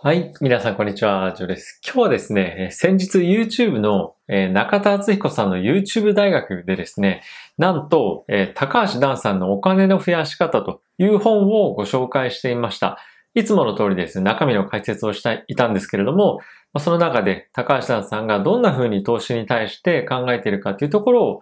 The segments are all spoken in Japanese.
はい。皆さん、こんにちは。ジョです。今日はですね、先日 YouTube の中田敦彦さんの YouTube 大学でですね、なんと、高橋ダンさんのお金の増やし方という本をご紹介していました。いつもの通りですね、中身の解説をしていたんですけれども、その中で高橋ダンさんがどんな風に投資に対して考えているかというところを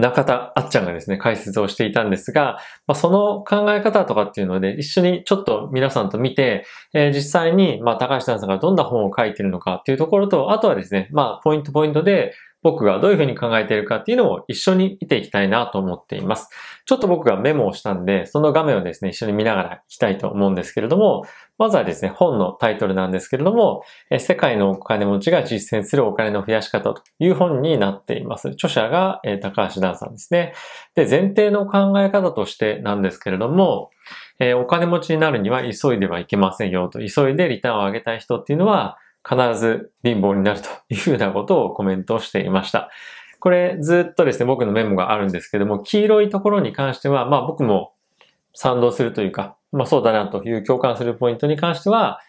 中田あっちゃんがですね、解説をしていたんですが、まあ、その考え方とかっていうので、一緒にちょっと皆さんと見て、えー、実際に、まあ、高橋さんがどんな本を書いてるのかっていうところと、あとはですね、まあ、ポイントポイントで、僕がどういうふうに考えているかっていうのを一緒に見ていきたいなと思っています。ちょっと僕がメモをしたんで、その画面をですね、一緒に見ながらいきたいと思うんですけれども、まずはですね、本のタイトルなんですけれども、世界のお金持ちが実践するお金の増やし方という本になっています。著者が高橋ダンさんですね。で、前提の考え方としてなんですけれども、お金持ちになるには急いではいけませんよと、急いでリターンを上げたい人っていうのは、必ず貧乏になるというふうなことをコメントしていました。これずっとですね、僕のメモがあるんですけども、黄色いところに関しては、まあ僕も賛同するというか、まあそうだなという共感するポイントに関しては、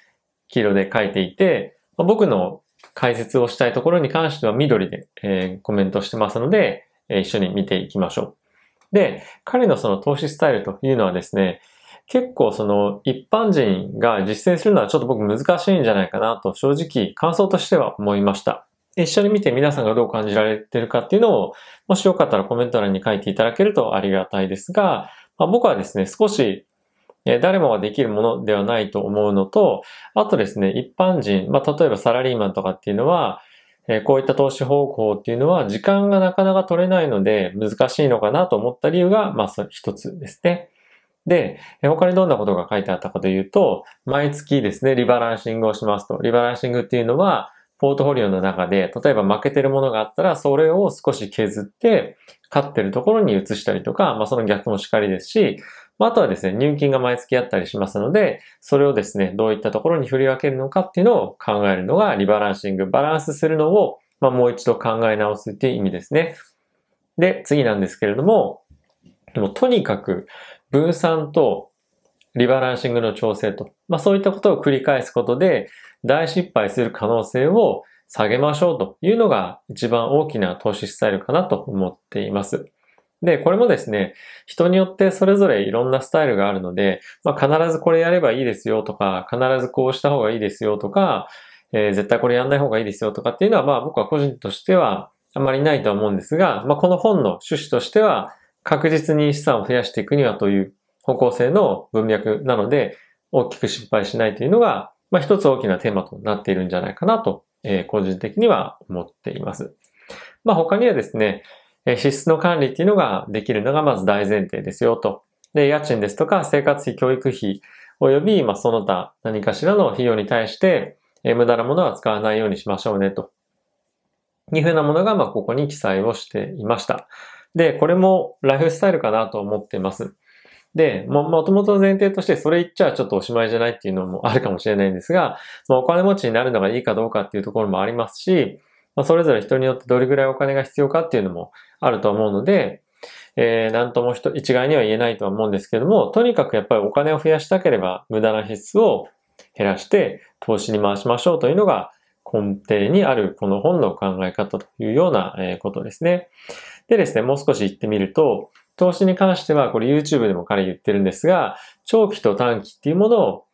黄色で書いていて、まあ、僕の解説をしたいところに関しては緑で、えー、コメントしてますので、えー、一緒に見ていきましょう。で、彼のその投資スタイルというのはですね、結構その一般人が実践するのはちょっと僕難しいんじゃないかなと正直感想としては思いました。一緒に見て皆さんがどう感じられてるかっていうのを、もしよかったらコメント欄に書いていただけるとありがたいですが、まあ、僕はですね、少し誰もができるものではないと思うのと、あとですね、一般人、まあ、例えばサラリーマンとかっていうのは、こういった投資方法っていうのは時間がなかなか取れないので難しいのかなと思った理由が、まあ、一つですね。で、他にどんなことが書いてあったかというと、毎月ですね、リバランシングをしますと。リバランシングっていうのは、ポートフォリオの中で、例えば負けてるものがあったら、それを少し削って、勝ってるところに移したりとか、まあその逆もしかりですし、あとはですね、入金が毎月あったりしますので、それをですね、どういったところに振り分けるのかっていうのを考えるのがリバランシング。バランスするのを、まあもう一度考え直すっていう意味ですね。で、次なんですけれども、もとにかく分散とリバランシングの調整と、まあそういったことを繰り返すことで大失敗する可能性を下げましょうというのが一番大きな投資スタイルかなと思っています。で、これもですね、人によってそれぞれいろんなスタイルがあるので、まあ、必ずこれやればいいですよとか、必ずこうした方がいいですよとか、えー、絶対これやんない方がいいですよとかっていうのは、まあ僕は個人としてはあまりないと思うんですが、まあこの本の趣旨としては、確実に資産を増やしていくにはという方向性の文脈なので、大きく失敗しないというのが、まあ一つ大きなテーマとなっているんじゃないかなと、えー、個人的には思っています。まあ他にはですね、支出の管理っていうのができるのがまず大前提ですよと。で、家賃ですとか生活費、教育費、及び、まあ、その他何かしらの費用に対して、え無駄なものは使わないようにしましょうねと。いうふうなものが、まあ、ここに記載をしていました。で、これもライフスタイルかなと思っています。で、も、もともと前提としてそれ言っちゃちょっとおしまいじゃないっていうのもあるかもしれないんですが、まあ、お金持ちになるのがいいかどうかっていうところもありますし、まあ、それぞれ人によってどれぐらいお金が必要かっていうのもあると思うので、えー、なんとも人一概には言えないとは思うんですけども、とにかくやっぱりお金を増やしたければ無駄な支出を減らして投資に回しましょうというのが根底にあるこの本の考え方というようなことですね。でですね、もう少し言ってみると、投資に関しては、これ YouTube でも彼言ってるんですが、長期と短期っていうものを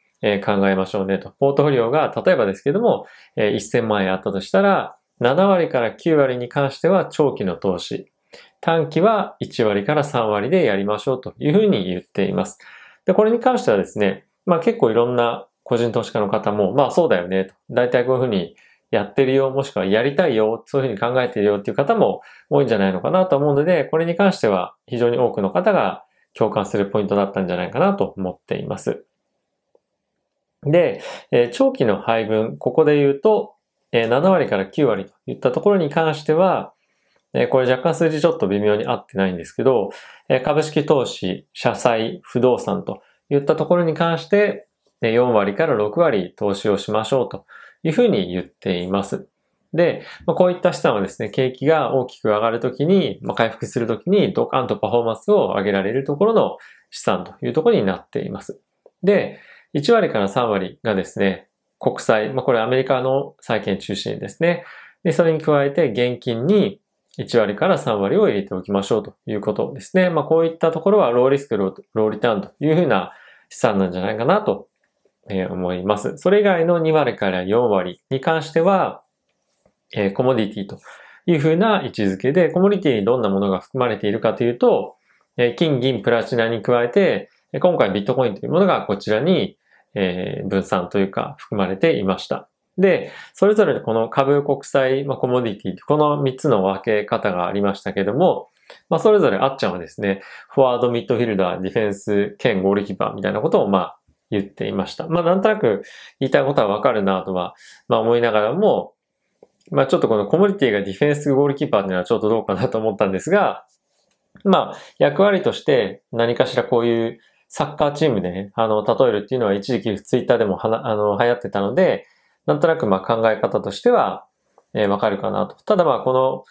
考えましょうねと。ポートフォリオが、例えばですけども、1000万円あったとしたら、7割から9割に関しては長期の投資。短期は1割から3割でやりましょうというふうに言っています。で、これに関してはですね、まあ結構いろんな個人投資家の方も、まあそうだよねと。大体こういうふうにやってるよ、もしくはやりたいよ、そういうふうに考えてるよっていう方も多いんじゃないのかなと思うので、これに関しては非常に多くの方が共感するポイントだったんじゃないかなと思っています。で、え長期の配分、ここで言うと、え7割から9割といったところに関しては、えこれ若干数字ちょっと微妙に合ってないんですけど、え株式投資、社債、不動産といったところに関して、4割から6割投資をしましょうというふうに言っています。で、ま、こういった資産はですね、景気が大きく上がるときに、ま、回復するときにドカンとパフォーマンスを上げられるところの資産というところになっています。で、1割から3割がですね、国債、まあ、これアメリカの債券中心ですね。で、それに加えて現金に1割から3割を入れておきましょうということですね。まあ、こういったところはローリスク、ローリターンというふうな資産なんじゃないかなとえ思います。それ以外の2割から4割に関しては、えコモディティというふうな位置づけで、コモディティにどんなものが含まれているかというと、え金、銀、プラチナに加えて、今回ビットコインというものがこちらにえ分散というか含まれていました。で、それぞれこの株、国債、まあ、コモディティ、この3つの分け方がありましたけども、まあ、それぞれあっちゃんはですね、フォワード、ミッドフィルダー、ディフェンス、兼ゴールキーパーみたいなことを、まあ、言っていました。まあ、なんとなく言いたいことはわかるなとは、まあ、思いながらも、まあ、ちょっとこのコモディティがディフェンス、ゴールキーパーっていうのはちょっとどうかなと思ったんですが、まあ、役割として何かしらこういうサッカーチームでね、あの、例えるっていうのは一時期ツイッターでもはな、あの、流行ってたので、なんとなくまあ考え方としては、えー、わかるかなと。ただまあこの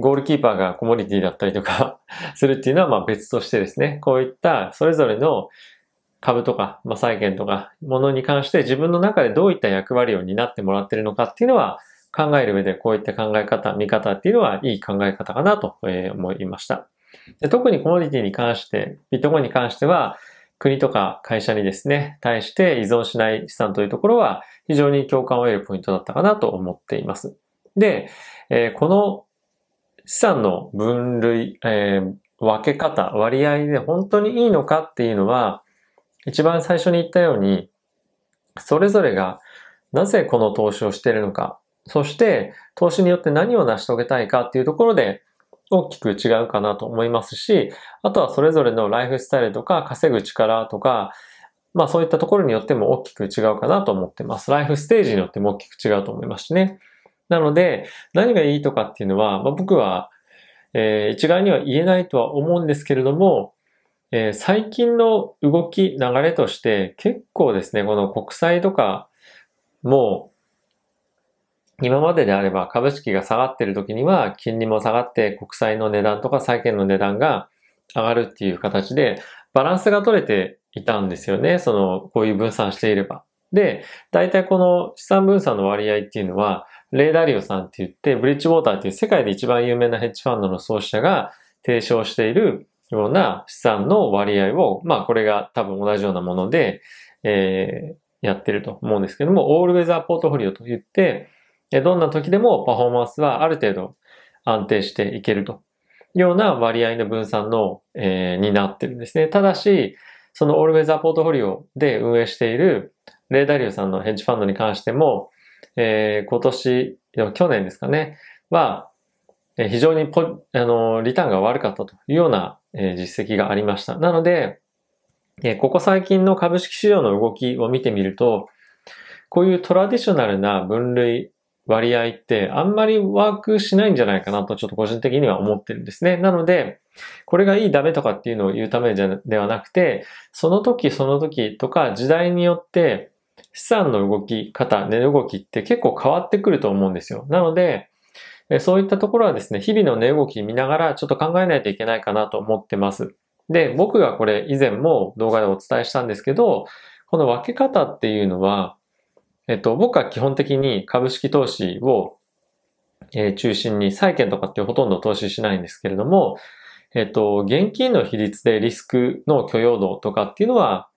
ゴールキーパーがコモディティだったりとか するっていうのはまあ別としてですね、こういったそれぞれの株とか、まあ、債券とか、ものに関して自分の中でどういった役割を担ってもらってるのかっていうのは考える上でこういった考え方、見方っていうのはいい考え方かなと思いました。で特にコモディティに関して、ビットコインに関しては、国とか会社にですね、対して依存しない資産というところは非常に共感を得るポイントだったかなと思っています。で、えー、この資産の分類、えー、分け方、割合で本当にいいのかっていうのは、一番最初に言ったように、それぞれがなぜこの投資をしているのか、そして投資によって何を成し遂げたいかっていうところで大きく違うかなと思いますし、あとはそれぞれのライフスタイルとか稼ぐ力とか、まあそういったところによっても大きく違うかなと思ってます。ライフステージによっても大きく違うと思いますしね。なので、何がいいとかっていうのは、まあ、僕は、えー、一概には言えないとは思うんですけれども、えー、最近の動き、流れとして結構ですね、この国債とかもう今までであれば株式が下がっている時には金利も下がって国債の値段とか債券の値段が上がるっていう形でバランスが取れていたんですよね。その、こういう分散していれば。で、大体この資産分散の割合っていうのは、レーダリオさんって言って、ブリッジウォーターっていう世界で一番有名なヘッジファンドの創始者が提唱しているような資産の割合を、まあこれが多分同じようなもので、えー、やってると思うんですけども、オールウェザーポートフォリオと言って、どんな時でもパフォーマンスはある程度安定していけるというような割合の分散の、えー、になってるんですね。ただし、そのオールウェザーポートフォリオで運営しているレーダリューさんのヘッジファンドに関しても、えー、今年、去年ですかね、は、非常にポあのリターンが悪かったというような、え、実績がありました。なので、え、ここ最近の株式市場の動きを見てみると、こういうトラディショナルな分類割合ってあんまりワークしないんじゃないかなとちょっと個人的には思ってるんですね。なので、これがいいダメとかっていうのを言うためではなくて、その時その時とか時代によって資産の動き方、値動きって結構変わってくると思うんですよ。なので、そういったところはですね、日々の値動き見ながらちょっと考えないといけないかなと思ってます。で、僕がこれ以前も動画でお伝えしたんですけど、この分け方っていうのは、えっと、僕は基本的に株式投資を、えー、中心に債券とかってほとんど投資しないんですけれども、えっと、現金の比率でリスクの許容度とかっていうのは、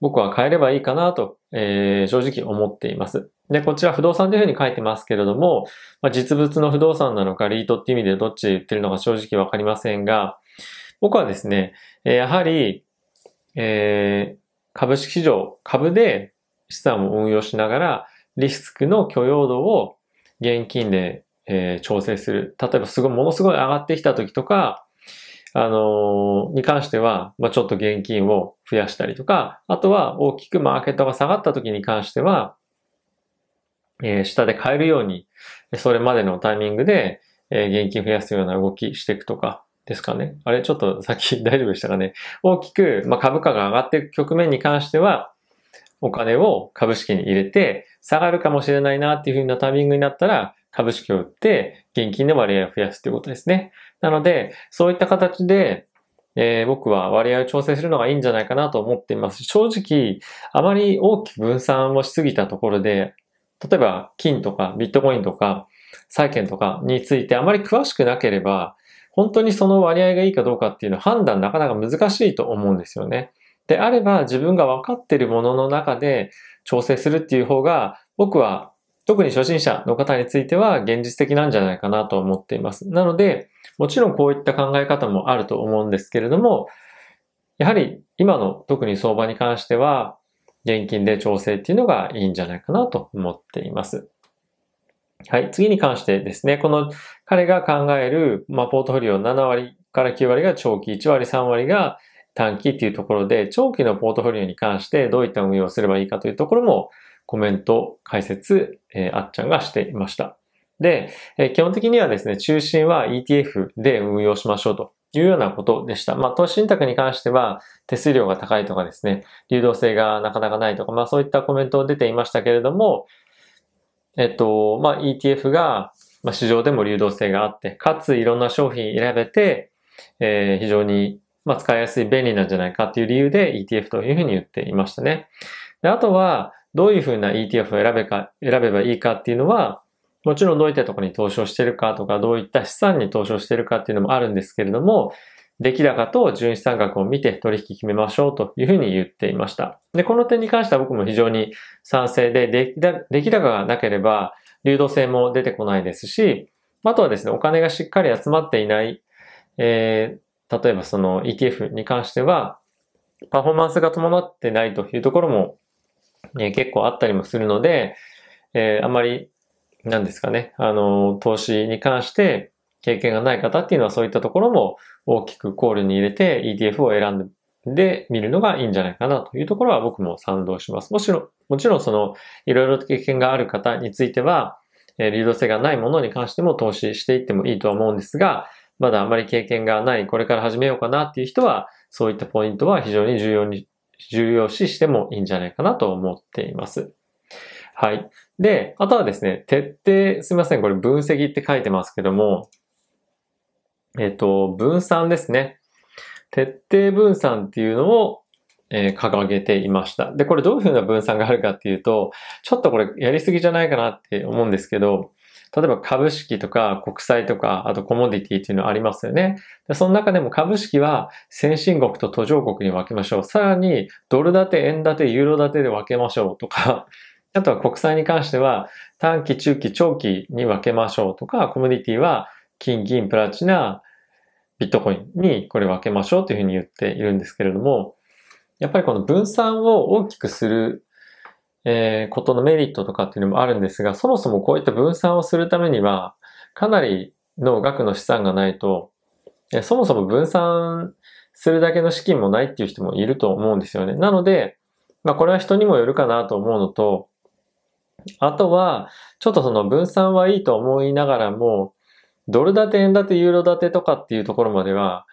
僕は変えればいいかなと、えー、正直思っています。で、こちら不動産というふうに書いてますけれども、まあ、実物の不動産なのかリートっていう意味でどっち言ってるのか正直わかりませんが、僕はですね、やはり、えー、株式市場、株で資産を運用しながら、リスクの許容度を現金で、えー、調整する。例えばすごい、ものすごい上がってきた時とか、あのー、に関しては、まあ、ちょっと現金を増やしたりとか、あとは大きくマーケットが下がった時に関しては、えー、下で買えるように、それまでのタイミングで、えー、現金増やすような動きしていくとか、ですかね。あれ、ちょっとさっき 大丈夫でしたかね。大きく、まあ、株価が上がっていく局面に関しては、お金を株式に入れて、下がるかもしれないなっていう風なタイミングになったら、株式を売って、現金の割合を増やすということですね。なので、そういった形で、えー、僕は割合を調整するのがいいんじゃないかなと思っています。正直、あまり大きく分散をしすぎたところで、例えば金とかビットコインとか債券とかについてあまり詳しくなければ、本当にその割合がいいかどうかっていうのは判断なかなか難しいと思うんですよね。であれば自分が分かっているものの中で調整するっていう方が僕は特に初心者の方については現実的なんじゃないかなと思っています。なので、もちろんこういった考え方もあると思うんですけれども、やはり今の特に相場に関しては、現金で調整っていうのがいいんじゃないかなと思っています。はい。次に関してですね、この彼が考える、まあ、ポートフォリオ7割から9割が長期、1割、3割が短期っていうところで、長期のポートフォリオに関してどういった運用をすればいいかというところもコメント、解説、えー、あっちゃんがしていました。で、えー、基本的にはですね、中心は ETF で運用しましょうというようなことでした。まあ、投資信託に関しては手数料が高いとかですね、流動性がなかなかないとか、まあそういったコメントを出ていましたけれども、えっと、まあ ETF が、ま、市場でも流動性があって、かついろんな商品選べて、えー、非常に、ま、使いやすい便利なんじゃないかっていう理由で ETF というふうに言っていましたね。であとは、どういうふうな ETF を選べか、選べばいいかっていうのは、もちろんどういったところに投資をしているかとか、どういった資産に投資をしているかっていうのもあるんですけれども、出来高と純資産額を見て取引決めましょうというふうに言っていました。で、この点に関しては僕も非常に賛成で、出来高がなければ流動性も出てこないですし、あとはですね、お金がしっかり集まっていない、えー、例えばその ETF に関しては、パフォーマンスが伴ってないというところも、えー、結構あったりもするので、えー、あまり、なんですかね、あの、投資に関して経験がない方っていうのはそういったところも大きく考慮に入れて ETF を選んでみるのがいいんじゃないかなというところは僕も賛同します。もちろん、もちろんそのいろいろ経験がある方については、え流動性がないものに関しても投資していってもいいとは思うんですが、まだあまり経験がない、これから始めようかなっていう人は、そういったポイントは非常に重要に、重要視してもいいんじゃないかなと思っています。はい。で、あとはですね、徹底、すみません、これ分析って書いてますけども、えっ、と、分散ですね。徹底分散っていうのを、えー、掲げていました。で、これどういうふうな分散があるかっていうと、ちょっとこれやりすぎじゃないかなって思うんですけど、例えば株式とか国債とか、あとコモディティっていうのありますよね。でその中でも株式は先進国と途上国に分けましょう。さらにドル建て、円建て、ユーロ建てで分けましょうとか、あとは国債に関しては短期、中期、長期に分けましょうとか、コモディティは金、銀、プラチナ、ビットコインにこれ分けましょうというふうに言っているんですけれども、やっぱりこの分散を大きくする、えー、ことのメリットとかっていうのもあるんですが、そもそもこういった分散をするためには、かなりの額の資産がないと、えそもそも分散するだけの資金もないっていう人もいると思うんですよね。なので、まあこれは人にもよるかなと思うのと、あとは、ちょっとその分散はいいと思いながらも、ドル建て、円建て、ユーロ建てとかっていうところまでは、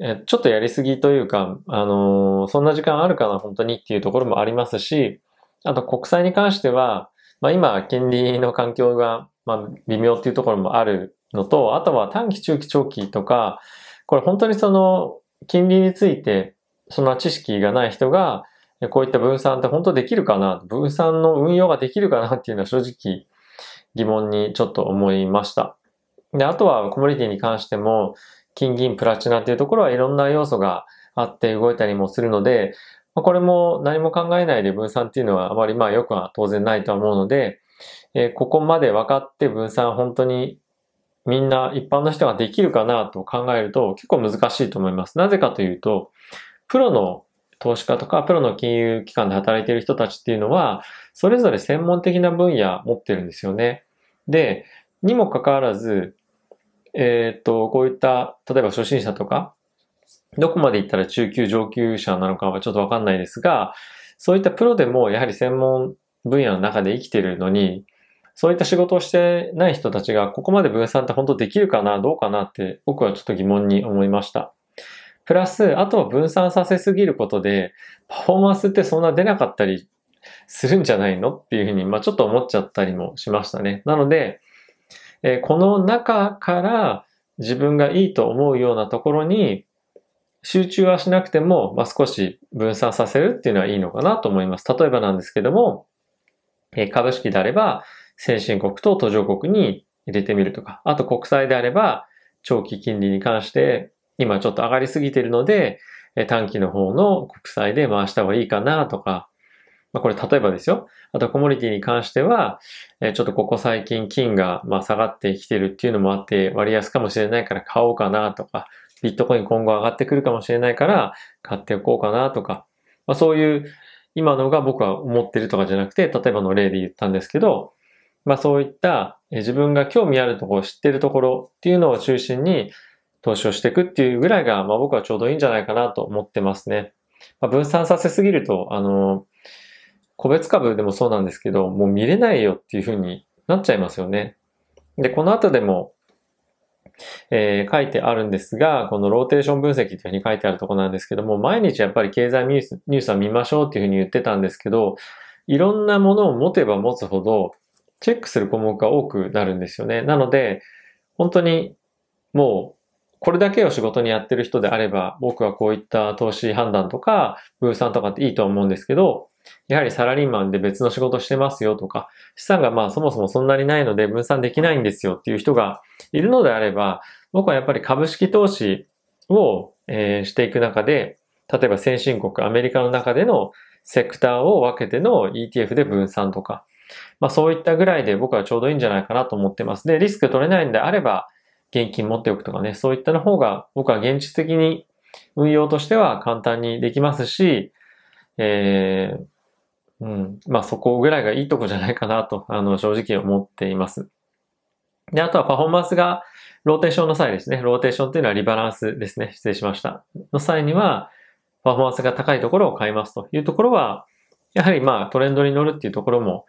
えちょっとやりすぎというか、あのー、そんな時間あるかな、本当にっていうところもありますし、あと国債に関しては、まあ今、金利の環境が、まあ微妙っていうところもあるのと、あとは短期、中期、長期とか、これ本当にその、金利について、その知識がない人が、こういった分散って本当できるかな？分散の運用ができるかなっていうのは正直疑問にちょっと思いました。で、あとはコモディティに関しても、金銀プラチナっていうところはいろんな要素があって動いたりもするので、これも何も考えないで分散っていうのはあまりまあよくは当然ないと思うので、え、ここまで分かって分散本当にみんな一般の人ができるかなと考えると結構難しいと思います。なぜかというと、プロの投資家とかプロの金融機関で働いている人たちっていうのは、それぞれ専門的な分野持ってるんですよね。で、にもかかわらず、えっ、と、こういった、例えば初心者とか、どこまで行ったら中級上級者なのかはちょっとわかんないですが、そういったプロでもやはり専門分野の中で生きてるのに、そういった仕事をしてない人たちがここまで分散って本当できるかなどうかなって僕はちょっと疑問に思いました。プラス、あとは分散させすぎることで、パフォーマンスってそんな出なかったりするんじゃないのっていうふうに、まあちょっと思っちゃったりもしましたね。なので、えこの中から自分がいいと思うようなところに、集中はしなくても、まあ、少し分散させるっていうのはいいのかなと思います。例えばなんですけども、え株式であれば、先進国と途上国に入れてみるとか、あと国債であれば、長期金利に関して、今ちょっと上がりすぎてるので、短期の方の国債で回した方がいいかなとか、まあ、これ例えばですよ。あとコモディティに関しては、えちょっとここ最近金がま下がってきてるっていうのもあって割安かもしれないから買おうかなとか、ビットコイン今後上がってくるかもしれないから買っておこうかなとか、まあ、そういう今のが僕は思ってるとかじゃなくて、例えばの例で言ったんですけど、まあそういった自分が興味あるところ、知ってるところっていうのを中心に投資をしていくっていうぐらいが、まあ僕はちょうどいいんじゃないかなと思ってますね。まあ、分散させすぎると、あの、個別株でもそうなんですけど、もう見れないよっていう風になっちゃいますよね。で、この後でも、えー、書いてあるんですが、このローテーション分析というふうに書いてあるところなんですけども、毎日やっぱり経済ニュースニュースは見ましょうっていうふうに言ってたんですけど、いろんなものを持てば持つほど、チェックする項目が多くなるんですよね。なので、本当にもうこれだけを仕事にやってる人であれば、僕はこういった投資判断とか、分散とかっていいと思うんですけど、やはりサラリーマンで別の仕事してますよとか、資産がまあそもそもそんなにないので分散できないんですよっていう人がいるのであれば、僕はやっぱり株式投資を、えー、していく中で、例えば先進国、アメリカの中でのセクターを分けての ETF で分散とか、まあそういったぐらいで僕はちょうどいいんじゃないかなと思ってます。で、リスク取れないんであれば、現金持っておくとかね、そういったの方が僕は現実的に運用としては簡単にできますし、えー、うん、まあそこぐらいがいいとこじゃないかなと、あの、正直思っています。で、あとはパフォーマンスがローテーションの際ですね。ローテーションっていうのはリバランスですね。失礼しました。の際には、パフォーマンスが高いところを買いますというところは、やはりまあトレンドに乗るっていうところも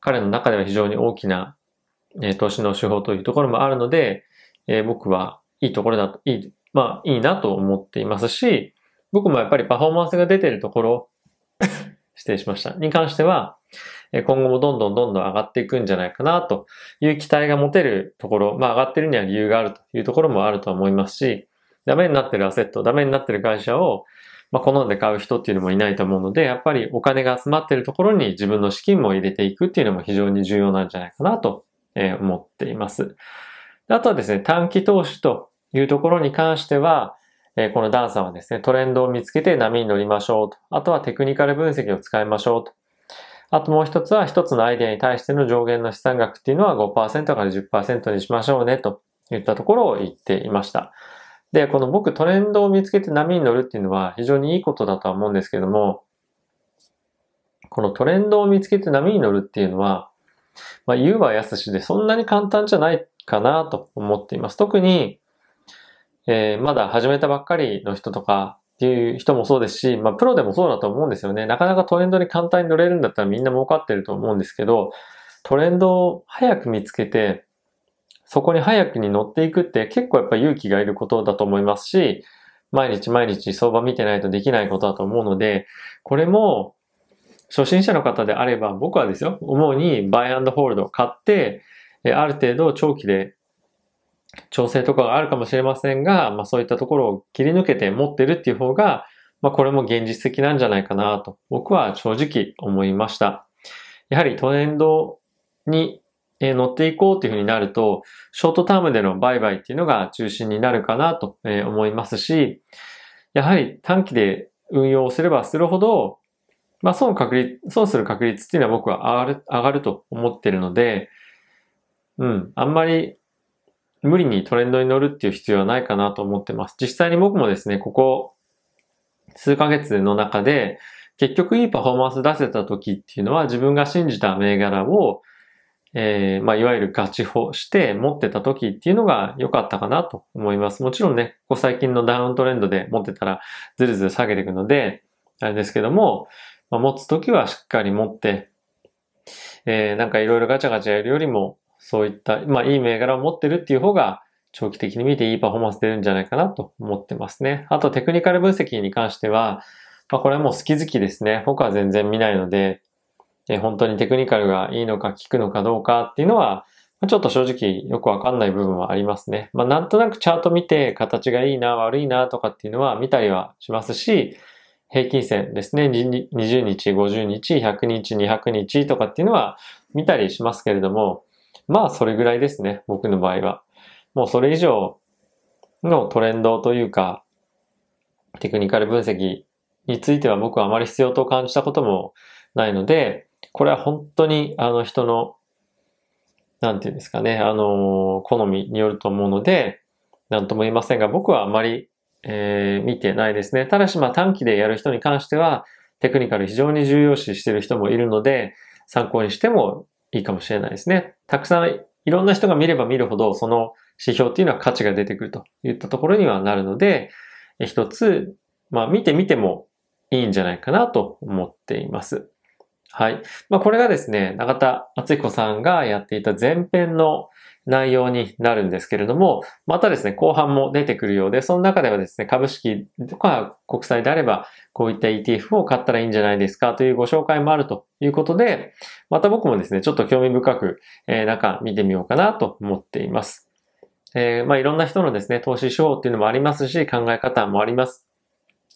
彼の中では非常に大きな、え投資の手法というところもあるので、えー、僕はいいところだと、いい、まあいいなと思っていますし、僕もやっぱりパフォーマンスが出てるところ、失礼しました。に関しては、今後もどんどんどんどん上がっていくんじゃないかなという期待が持てるところ、まあ上がってるには理由があるというところもあると思いますし、ダメになってるアセット、ダメになってる会社を、まあ、好んで買う人っていうのもいないと思うので、やっぱりお金が集まってるところに自分の資金も入れていくっていうのも非常に重要なんじゃないかなと思っています。あとはですね、短期投資というところに関しては、えこのダンさんはですね、トレンドを見つけて波に乗りましょうと。あとはテクニカル分析を使いましょうと。あともう一つは一つのアイデアに対しての上限の資産額っていうのは5%から10%にしましょうねといったところを言っていました。で、この僕トレンドを見つけて波に乗るっていうのは非常にいいことだとは思うんですけども、このトレンドを見つけて波に乗るっていうのは、まあ言うは安しでそんなに簡単じゃないかなと思っています。特に、えー、まだ始めたばっかりの人とかっていう人もそうですし、まあプロでもそうだと思うんですよね。なかなかトレンドに簡単に乗れるんだったらみんな儲かってると思うんですけど、トレンドを早く見つけて、そこに早くに乗っていくって結構やっぱ勇気がいることだと思いますし、毎日毎日相場見てないとできないことだと思うので、これも初心者の方であれば僕はですよ、思うにバイアンドホールドを買って、ある程度長期で調整とかがあるかもしれませんが、まあそういったところを切り抜けて持ってるっていう方が、まあこれも現実的なんじゃないかなと僕は正直思いました。やはりトレンドに乗っていこうっていうふうになると、ショートタームでの売買っていうのが中心になるかなと思いますし、やはり短期で運用すればするほど、まあ損確率、損する確率っていうのは僕は上がる、上がると思ってるので、うん、あんまり無理にトレンドに乗るっていう必要はないかなと思ってます。実際に僕もですね、ここ数ヶ月の中で結局いいパフォーマンス出せた時っていうのは自分が信じた銘柄を、えー、まあ、いわゆるガチ法して持ってた時っていうのが良かったかなと思います。もちろんね、ここ最近のダウントレンドで持ってたらずるずる下げていくので、あれですけども、まあ、持つ時はしっかり持って、えー、なんかいろいろガチャガチャやるよりも、そういった、まあいい銘柄を持ってるっていう方が、長期的に見ていいパフォーマンス出るんじゃないかなと思ってますね。あとテクニカル分析に関しては、まあこれはもう好き好きですね。僕は全然見ないので、え本当にテクニカルがいいのか効くのかどうかっていうのは、ちょっと正直よくわかんない部分はありますね。まあなんとなくチャート見て形がいいな、悪いなとかっていうのは見たりはしますし、平均線ですね、20日、50日、100日、200日とかっていうのは見たりしますけれども、まあそれぐらいですね、僕の場合は。もうそれ以上のトレンドというか、テクニカル分析については僕はあまり必要と感じたこともないので、これは本当にあの人の、なんていうんですかね、あの、好みによると思うので、なんとも言えませんが、僕はあまり、えー、見てないですね。ただしまあ短期でやる人に関しては、テクニカル非常に重要視している人もいるので、参考にしてもいいかもしれないですね。たくさんいろんな人が見れば見るほど、その指標っていうのは価値が出てくるといったところにはなるので、一つ、まあ見てみてもいいんじゃないかなと思っています。はい。まあ、これがですね、中田敦彦さんがやっていた前編の内容になるんですけれども、またですね、後半も出てくるようで、その中ではですね、株式とか国債であれば、こういった ETF を買ったらいいんじゃないですかというご紹介もあるということで、また僕もですね、ちょっと興味深く、えー、中見てみようかなと思っています。えー、まあいろんな人のですね、投資手法っていうのもありますし、考え方もあります。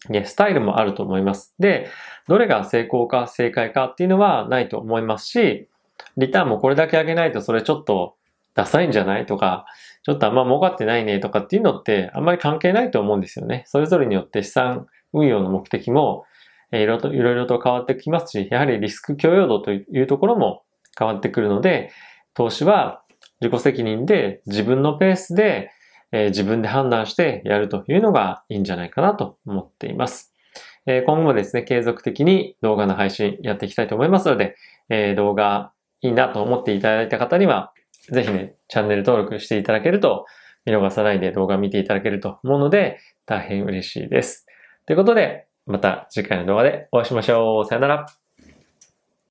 ね、スタイルもあると思います。で、どれが成功か正解かっていうのはないと思いますし、リターンもこれだけ上げないとそれちょっとダサいんじゃない？とか、ちょっとあんま儲かってないねとかっていうのってあんまり関係ないと思うんですよね。それぞれによって資産運用の目的も、えいろいろといろと変わってきますし、やはりリスク許容度というところも変わってくるので、投資は自己責任で自分のペースでえ自分で判断してやるというのがいいんじゃないかなと思っています。え今後もですね、継続的に動画の配信やっていきたいと思いますので、え動画いいなと思っていただいた方には、ぜひね、チャンネル登録していただけると、見逃さないで動画見ていただけると思うので、大変嬉しいです。ということで、また次回の動画でお会いしましょう。さよなら。